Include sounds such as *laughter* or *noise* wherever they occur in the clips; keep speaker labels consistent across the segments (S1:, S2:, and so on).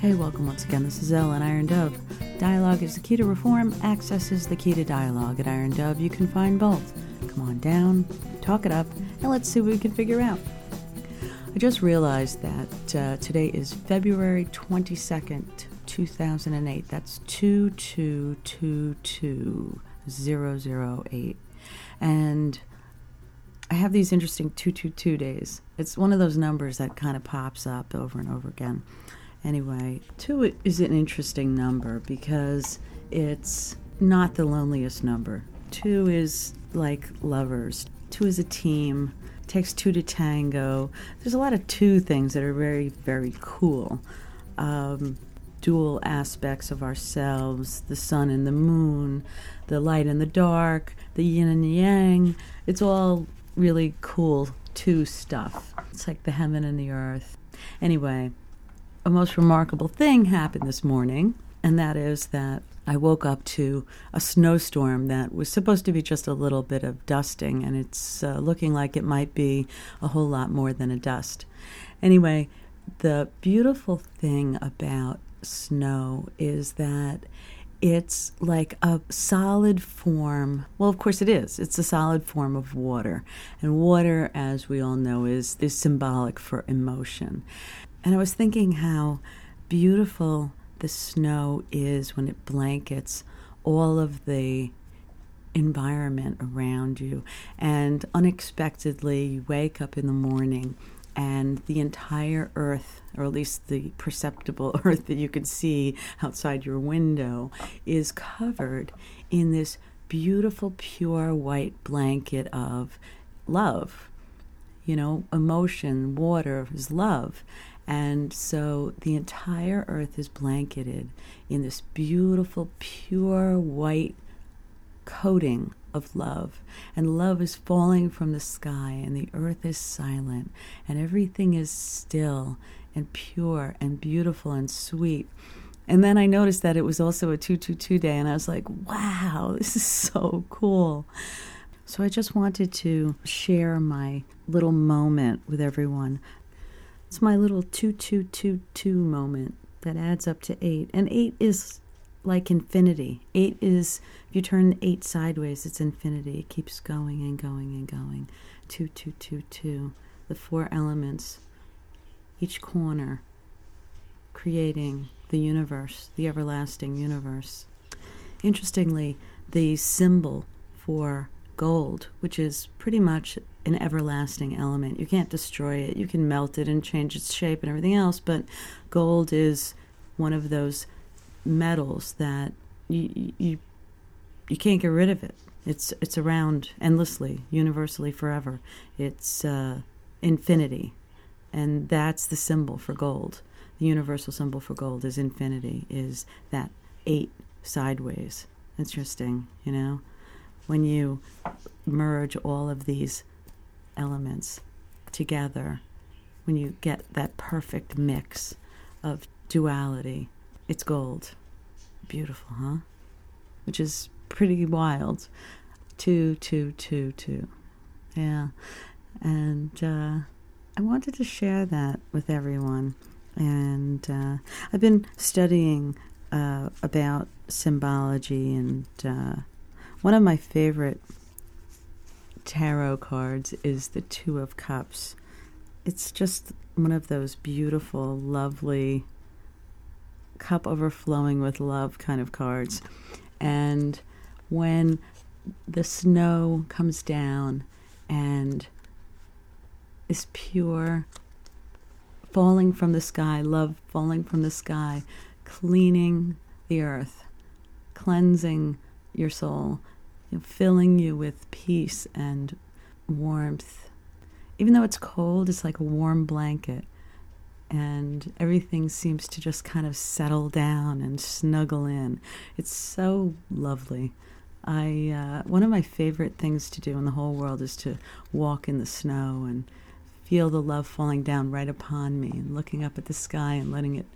S1: Hey, welcome once again. This is Elle and Iron Dove. Dialogue is the key to reform, access is the key to dialogue. At Iron Dove, you can find both. Come on down, talk it up, and let's see what we can figure out. I just realized that uh, today is February 22nd, 2008. That's 2222008. And I have these interesting 222 days. It's one of those numbers that kind of pops up over and over again. Anyway, two is an interesting number because it's not the loneliest number. Two is like lovers. Two is a team. It takes two to tango. There's a lot of two things that are very, very cool. Um, dual aspects of ourselves the sun and the moon, the light and the dark, the yin and the yang. It's all really cool two stuff. It's like the heaven and the earth. Anyway, a most remarkable thing happened this morning, and that is that I woke up to a snowstorm that was supposed to be just a little bit of dusting, and it's uh, looking like it might be a whole lot more than a dust. Anyway, the beautiful thing about snow is that it's like a solid form. Well, of course it is. It's a solid form of water. And water, as we all know, is, is symbolic for emotion. And I was thinking how beautiful the snow is when it blankets all of the environment around you. And unexpectedly, you wake up in the morning and the entire earth, or at least the perceptible *laughs* earth that you can see outside your window, is covered in this beautiful, pure white blanket of love. You know, emotion, water is love. And so the entire earth is blanketed in this beautiful, pure white coating of love. And love is falling from the sky, and the earth is silent, and everything is still and pure and beautiful and sweet. And then I noticed that it was also a 222 day, and I was like, wow, *laughs* this is so cool. So I just wanted to share my little moment with everyone it's my little 2222 moment that adds up to 8. And 8 is like infinity. 8 is, if you turn 8 sideways, it's infinity. It keeps going and going and going. 2222. The four elements, each corner, creating the universe, the everlasting universe. Interestingly, the symbol for gold, which is pretty much an everlasting element. You can't destroy it. You can melt it and change its shape and everything else, but gold is one of those metals that you you you can't get rid of it. It's it's around endlessly, universally, forever. It's uh, infinity, and that's the symbol for gold. The universal symbol for gold is infinity. Is that eight sideways? Interesting, you know, when you merge all of these elements together, when you get that perfect mix of duality, it's gold. Beautiful, huh? Which is pretty wild. Two, two, two, two. Yeah. And uh, I wanted to share that with everyone. And uh, I've been studying uh, about symbology, and uh, one of my favorite tarot cards is the Two of Cups. It's just one of those beautiful, lovely, cup overflowing with love kind of cards. And when the snow comes down and is pure, falling from the sky, love falling from the sky, cleaning the earth, cleansing your soul, filling you with peace and warmth. Even though it's cold, it's like a warm blanket. And everything seems to just kind of settle down and snuggle in. It's so lovely. I uh, one of my favorite things to do in the whole world is to walk in the snow and feel the love falling down right upon me and looking up at the sky and letting it,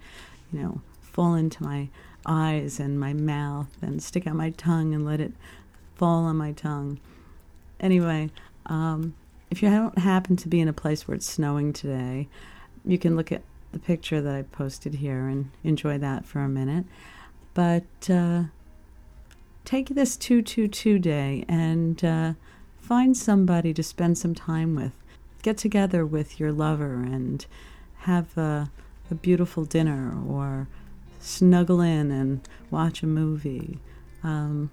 S1: you know, fall into my eyes and my mouth and stick out my tongue and let it fall on my tongue. Anyway, um, if you don't happen to be in a place where it's snowing today, you can look at the picture that I posted here and enjoy that for a minute. But uh, take this 222 day and uh, find somebody to spend some time with. Get together with your lover and have a, a beautiful dinner or snuggle in and watch a movie. Um,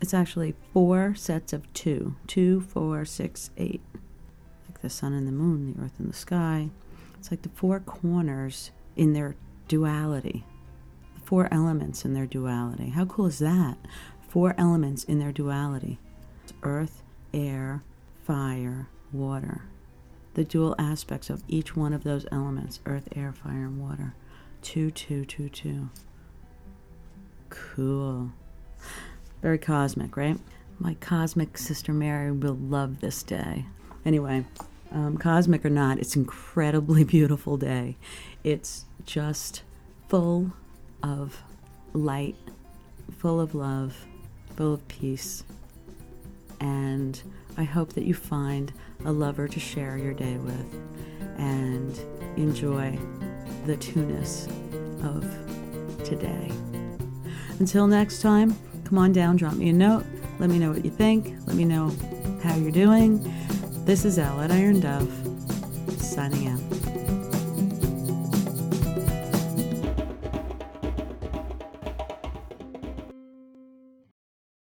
S1: it's actually four sets of two two, four, six, eight. Like the sun and the moon, the earth and the sky. It's like the four corners in their duality, the four elements in their duality. How cool is that? Four elements in their duality it's earth, air, fire, water. The dual aspects of each one of those elements earth, air, fire, and water. Two, two, two, two. Cool. Very cosmic, right? My cosmic sister Mary will love this day. Anyway, um, cosmic or not, it's incredibly *laughs* beautiful day. It's just full of light, full of love, full of peace. And I hope that you find a lover to share your day with and enjoy the two-ness of today. Until next time, come on down, drop me a note, let me know what you think, let me know how you're doing. This is Elle at Iron Dove, signing out.